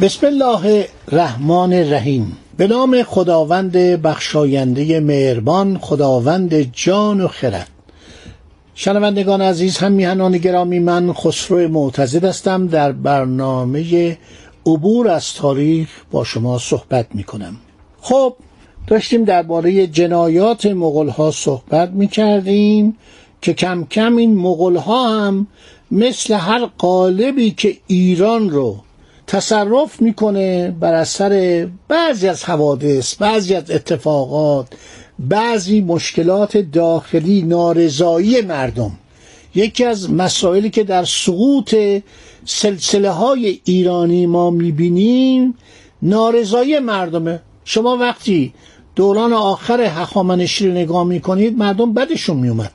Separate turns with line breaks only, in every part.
بسم الله الرحمن الرحیم. به نام خداوند بخشاینده مهربان خداوند جان و خرد. شنوندگان عزیز هم میهنان گرامی من خسرو معتزد هستم. در برنامه عبور از تاریخ با شما صحبت می کنم خب داشتیم درباره جنایات مغول ها صحبت می کردیم که کم کم این مغول ها هم مثل هر قالبی که ایران رو تصرف می‌کنه بر اثر بعضی از حوادث بعضی از اتفاقات بعضی مشکلات داخلی نارضایی مردم. یکی از مسائلی که در سقوط سلسله های ایرانی ما می‌بینیم نارضایی مردمه. شما وقتی دوران آخر هخامنشی رو نگاه می‌کنید مردم بدشون میومد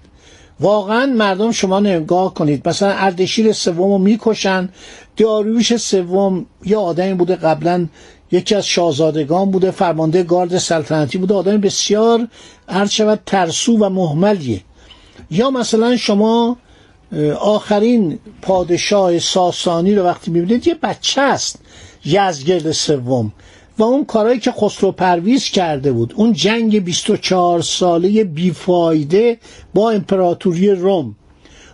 واقعا مردم شما نگاه کنید. مثلا اردشیر سوم رو می‌کشن. داریوش سوم یه آدمی بوده قبلا یکی از شاهزادگان بوده فرمانده گارد سلطنتی بوده. آدم بسیار هر شود ترسو و محملیه. یا مثلا شما آخرین پادشاه ساسانی رو وقتی می‌بینید یه بچه است یزگرد سوم. و اون کارهایی که خسرو پرویز کرده بود. اون جنگ 24 ساله بیفایده با امپراتوری روم.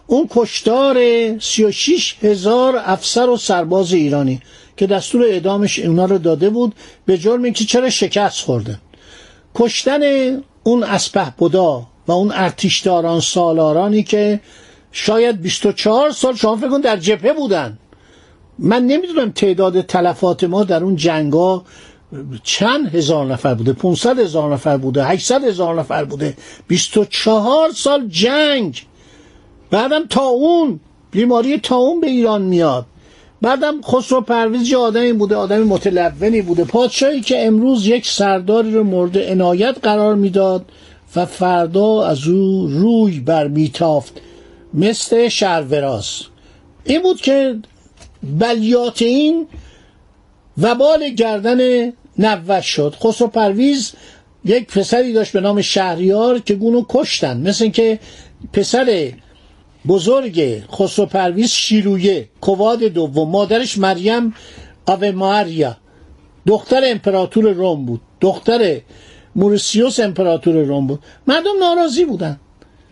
اون کشتار 36 هزار افسر و سرباز ایرانی که دستور اعدامش اونا رو داده بود به جرم اینکه چرا شکست خورده. کشتن اون اسپه بودا و اون ارتشداران سالارانی که شاید 24 سال شما فکر کن در جبهه بودن. من نمی‌دونم تعداد تلفات ما در اون جنگا چند هزار نفر بوده؟ 500 هزار نفر بوده؟ 800 هزار نفر بوده؟ 24 سال جنگ. بعدم تا اون بیماری تا اون به ایران میاد. بعدم خسرو پرویز یه آدمی بوده آدمی متلونی بوده. پادشاهی که امروز یک سرداری رو مورد عنایت قرار می‌داد و فردا از او روی بر میتافت. مثل شهروراز. این بود که بلیات این وبال گردن نوش شد. خسرو پرویز یک پسری داشت به نام شهریار که گونو کشتن. مثل اینکه پسر بزرگ خسرو پرویز شیرویه کواد دوم مادرش مریم آو ماریا. دختر امپراتور روم بود. دختر مورسیوس امپراتور روم بود. مردم ناراضی بودن.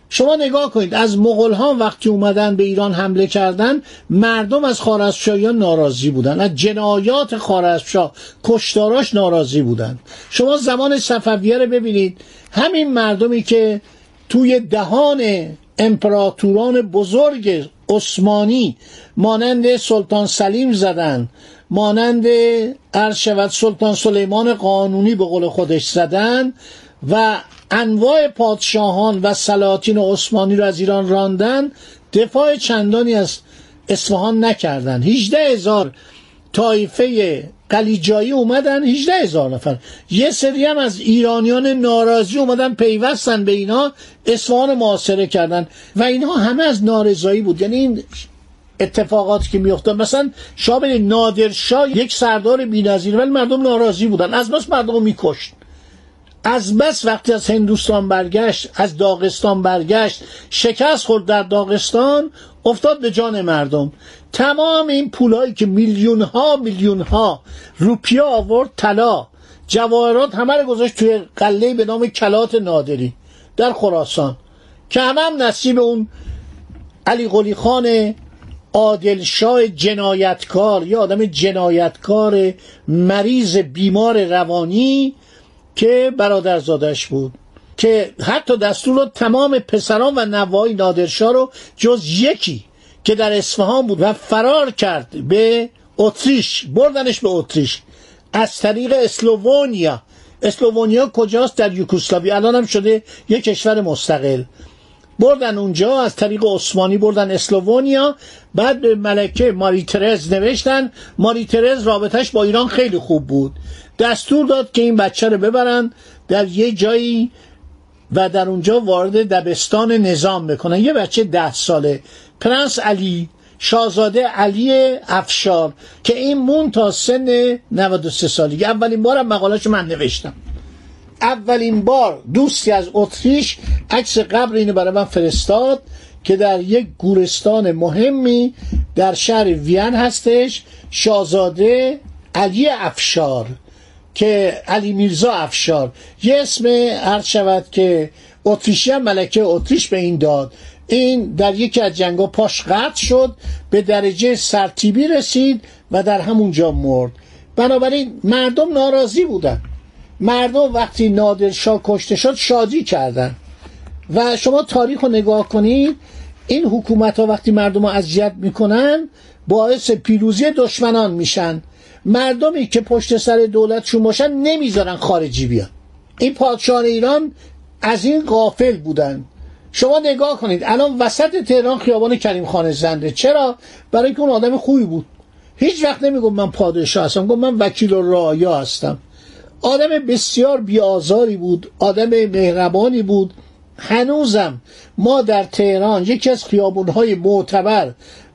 شما نگاه کنید از مغول ها وقتی اومدن به ایران حمله کردن مردم از خارزمشاهیان ناراضی بودن. از جنایات خارزمشاه کشتاراش ناراضی بودن شما زمان صفویه رو ببینید. همین مردمی که توی دهان امپراتوران بزرگ عثمانی مانند سلطان سلیم زدن مانند عرض سلطان سلیمان قانونی به قول خودش زدن و انواع پادشاهان و سلاطین عثمانی رو از ایران راندن دفاع چندانی از اصفهان نکردن. 18 هزار طایفه قلیجایی اومدن 18 هزار نفر. یه سری هم از ایرانیان ناراضی اومدن پیوستن به اینا اصفهان معاصره کردن. و اینها همه از نارضایی بود. یعنی این اتفاقاتی که میافتاد. مثلا شاه نادرشاه یک سردار بی‌نظیر ولی مردم ناراضی بودن. از بس مردم میکشت. از بس وقتی از هندوستان برگشت از داغستان برگشت شکست خورد در داغستان افتاد به جان مردم. تمام این پولهایی که میلیون ها میلیون ها روپیا آورد طلا. جواهرات همه رو گذاشت توی قله به نام کلات نادری در خراسان. که همه هم نصیب اون علی قلی خان عادلشاه جنایتکار یا آدم جنایتکار مریض بیمار روانی که برادرزادش بود که حتی دستور تمام پسران و نوای نادرشاه رو جز یکی که در اصفهان بود و فرار کرد به اتریش بردنش به اتریش از طریق اسلوونیا. اسلوونیا کجاست؟ در یوکوسلاوی الان هم شده یک کشور مستقل. بردن اونجا از طریق عثمانی بردن اسلوونیا. بعد به ملکه ماری ترز نوشتن. ماری ترز رابطش با ایران خیلی خوب بود. دستور داد که این بچه رو ببرن در یه جایی و در اونجا وارد دبستان نظام بکنن. یه بچه ده ساله. پرنس علی شاهزاده علی افشار که این مون تا سن 93 سالگی. اولین بارم مقالهشو من نوشتم. اولین بار دوستی از اتریش عکس قبر اینو برای من فرستاد که در یک گورستان مهمی در شهر وین هستش شاهزاده علی افشار که علی میرزا افشار. یه اسم عرض شود که اتریشی ملکه اتریش به این داد. این در یکی از جنگا پاش قطع شد به درجه سرتیبی رسید و در همونجا مرد. بنابراین مردم ناراضی بودن. مردم وقتی نادرشاه کشته شد شادی کردن. و شما تاریخ رو نگاه کنید این حکومت ها وقتی مردم رو اذیت می‌کنن باعث پیروزی دشمنان میشن. مردمی که پشت سر دولتشون باشن نمی‌ذارن خارجی بیان. این پادشاه ایران از این قافل بودن. شما نگاه کنید الان وسط تهران خیابان کریم خانه زنده. چرا؟ برای که اون آدم خوبی بود. هیچ وقت نمیگم من پادشاه هستم گفت من وکیل و رایا هستم. آدم بسیار بیازاری بود آدم مهربانی بود. هنوزم ما در تهران یکی از خیابونهای معتبر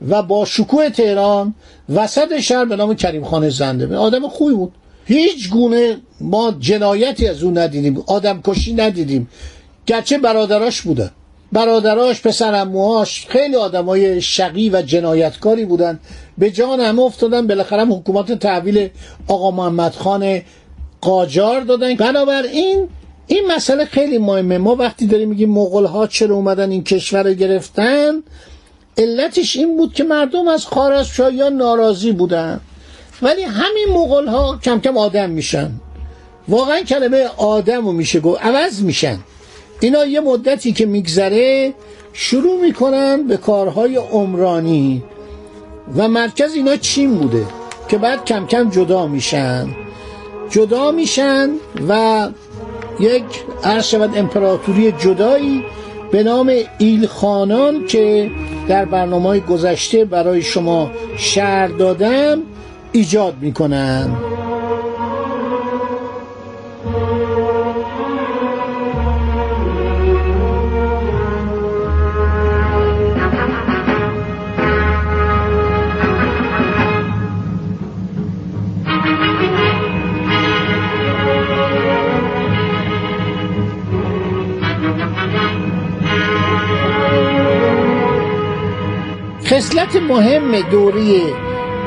و با شکوه تهران وسط شهر به نام کریم خانه زنده آدم خوبی بود. هیچ گونه ما جنایتی از اون ندیدیم آدم کشی ندیدیم. گرچه برادراش بودن برادراش پسرموهاش خیلی آدمای شقی و جنایتکاری بودن. به جان همه افتادن بالاخره حکومت تحویل آقا محمد خان قاجار دادن. بنابراین این مسئله خیلی مهمه. ما وقتی داریم میگیم مغول ها چرا اومدن این کشور رو گرفتن علتش این بود که مردم از یا ناراضی بودن. ولی همین مغول ها کم کم آدم میشن. واقعا کلمه آدم رو میشه گفت عوض میشن. اینا یه مدتی که میگذره شروع می‌کنن به کارهای عمرانی. و مرکز اینا چین بوده که بعد کم کم جدا میشن. جدا میشن و یک عرض شود امپراتوری جدایی به نام ایلخانان که در برنامه گذشته برای شما شهر دادم ایجاد می‌کنن خصلت مهم دوره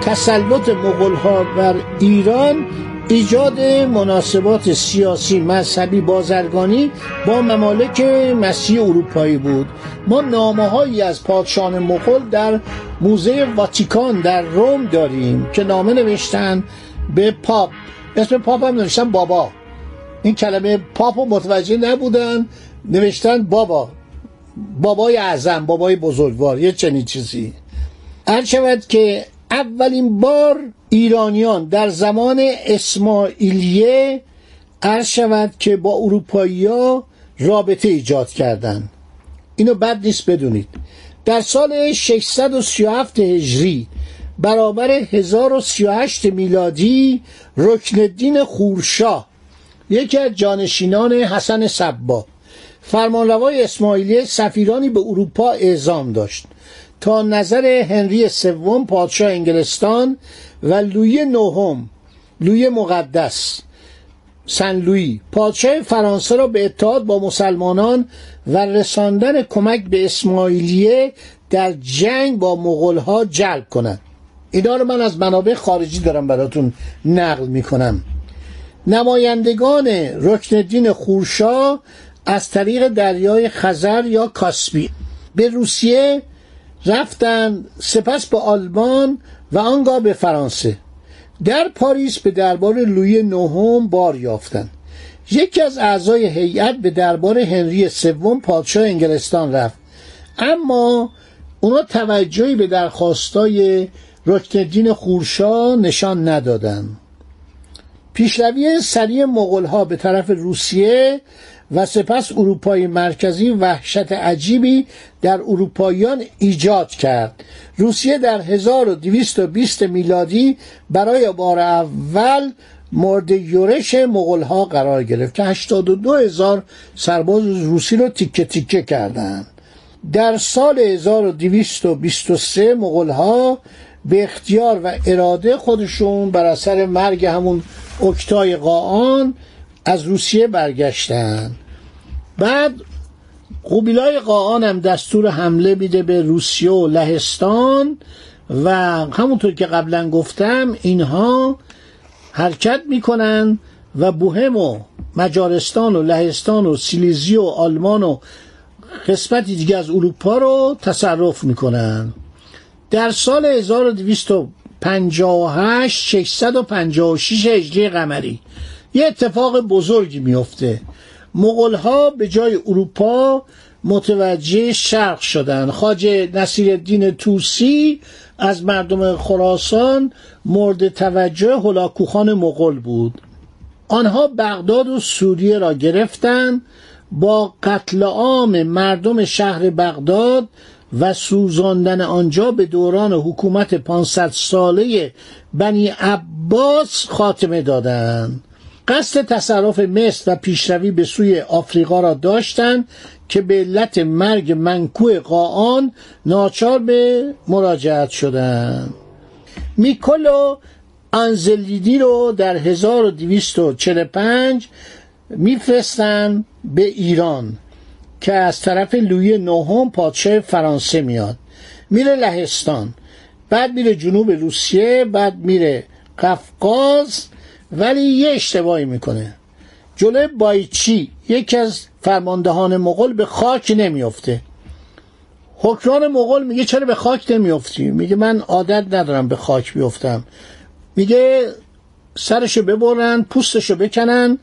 تسلط مغلها بر ایران ایجاد مناسبات سیاسی مذهبی بازرگانی با ممالک مسیح اروپایی بود. ما نامه هایی از پادشان مغل در موزه واتیکان در روم داریم که نامه نوشتن به پاپ. اسم پاپ هم نوشتن بابا. این کلمه پاپ متوجه نبودن نوشتن بابا. بابای اعظم بابای بزرگوار یه چنین چیزی. هر شود که اولین بار ایرانیان در زمان اسماعیلیه عرض شود که با اروپایی ها رابطه ایجاد کردند. اینو بد نیست بدونید. در سال 637 هجری برابر 1038 میلادی رکن الدین خورشاه یکی از جانشینان حسن صبا فرمانروای اسماعیلیه سفیرانی به اروپا اعزام داشت. تا نظر هنری سوم پادشاه انگلستان و لوی نهم لوی مقدس سن لوی. پادشاه فرانسه را به اتحاد با مسلمانان و رساندن کمک به اسماعیلیه در جنگ با مغلها جلب کنند اینا رو من از منابع خارجی دارم براتون نقل می‌کنم. نمایندگان رکن الدین خورشا از طریق دریای خزر یا کاسپی. به روسیه رفتن سپس به آلمان و آنگاه به فرانسه. در پاریس به دربار لوی نهم بار یافتند یکی از اعضای هیئت به دربار هنری سوم پادشاه انگلستان رفت. اما اونا توجهی به درخواستای رکنالدین خورشا نشان ندادند پیشروی سریع مغلها به طرف روسیه و سپس اروپای مرکزی وحشت عجیبی در اروپاییان ایجاد کرد. روسیه در 1220 میلادی برای بار اول مورد یورش مغلها قرار گرفت که 82 هزار سرباز روسی رو تیکه تیکه کردند. در سال 1223 مغلها به اختیار و اراده خودشون بر اثر مرگ همون اکتای قاان از روسیه برگشتن بعد قوبیلای قاان هم دستور حمله میده به روسیه و لهستان و همونطور که قبلا گفتم اینها حرکت می‌کنن و بوهم و مجارستان و لهستان و سیلیزی و آلمان و قسمتی دیگه از اروپا رو تصرف می‌کنن. در سال 1258 656 هجری قمری. یه اتفاق بزرگی میفته مغول ها به جای اروپا متوجه شرق شدن خاجه نصیر الدین توسی از مردم خراسان مورد توجه هلاکوخان مغول بود. آنها بغداد و سوریه را گرفتند با قتل عام مردم شهر بغداد و سوزاندن آنجا به دوران حکومت 500 ساله بنی عباس خاتمه دادند. قصد تصرف مصر و پیشروی به سوی آفریقا را داشتند که به علت مرگ منکوع قاان ناچار به مراجعت شدند. میکولو آنزلیدی رو در 1245 میفرستن به ایران که از طرف لوی نهم پادشاه فرانسه میاد. میره لهستان بعد میره جنوب روسیه بعد میره قفقاز ولی یه اشتباهی می‌کنه. جلوی بایچی یکی از فرماندهان مغول به خاک نمیافته. حکران مغول میگه چرا به خاک نمیافتی؟ میگه من عادت ندارم به خاک بیفتم. میگه سرشو ببرن پوستشو بکنن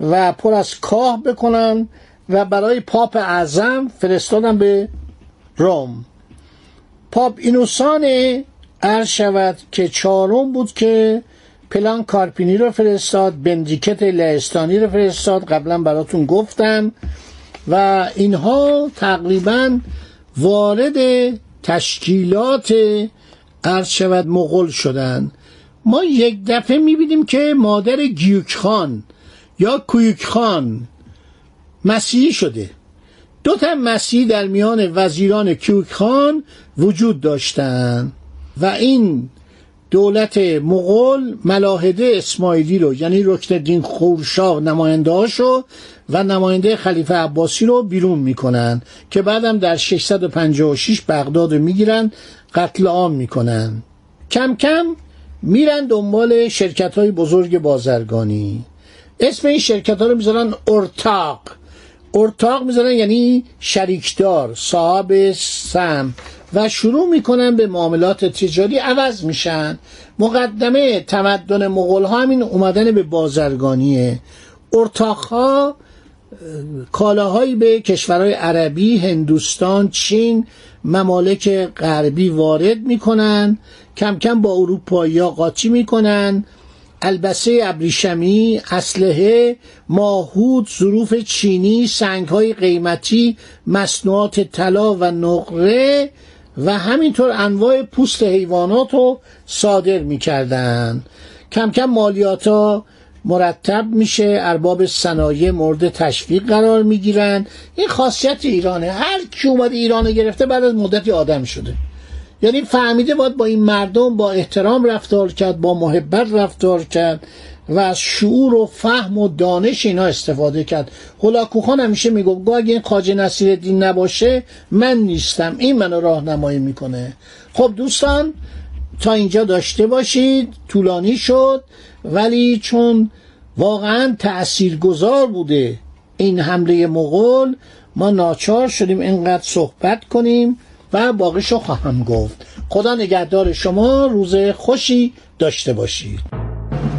و پر از کاه بکنن و برای پاپ اعظم فرستادن به روم. پاپ اینوسان عرض شود که چهارم بود که پلان کارپینی رو فرستاد بندیکت لهستانی رو فرستاد قبلا براتون گفتم و اینها تقریبا وارد تشکیلات عرض شود مغول شدن. ما یک دفعه می‌بینیم که مادر گیوک خان یا کویک خان مسیحی شده. دو تا مسیحی در میان وزیران کیوک خان وجود داشتند و این دولت مغول ملاحده اسماعیلی رو یعنی رکن الدین خورشاه نماینده هاشو و نماینده خلیفه عباسی رو بیرون می‌کنن که بعدم در 656 بغداد رو می‌گیرن قتل عام می‌کنن. کم کم میرن دنبال شرکت های بزرگ بازرگانی. اسم این شرکت ها رو می‌ذارن ارتاق. ارتاق می‌ذارن یعنی شریکدار صاحب سم. و شروع می‌کنن به معاملات تجاری عوض میشن. مقدمه تمدن مغول ها همین اومدن به بازرگانیه. ارتاق ها کالاهایی به کشورهای عربی هندوستان چین ممالک غربی وارد می‌کنن. کم کم با اروپایی ها قاطی می‌کنن. البسه ابریشمی اسلحه ماهود ظروف چینی سنگهای قیمتی مصنوعات طلا و نقره و همینطور انواع پوست حیوانات رو صادر می‌کردن. کم کم مالیات ها مرتب میشه ارباب صنایع مورد تشویق قرار می‌گیرن. این خاصیت ایرانه. هر کی اومده ایران گرفته بعد از مدتی آدم شده. یعنی فهمیده باید با این مردم با احترام رفتار کرد با محبت رفتار کرد. و از شعور و فهم و دانش اینا استفاده کرد. هلاکوخان همیشه می‌گفت گو اگه این خاجه نصیر دین نباشه من نیستم. این منو راهنمایی می‌کنه. خب دوستان تا اینجا داشته باشید. طولانی شد. ولی چون واقعا تأثیرگذار بوده این حمله مغول ما ناچار شدیم اینقدر صحبت کنیم و باقیشو خواهم گفت. خدا نگهدار شما. روز خوشی داشته باشید.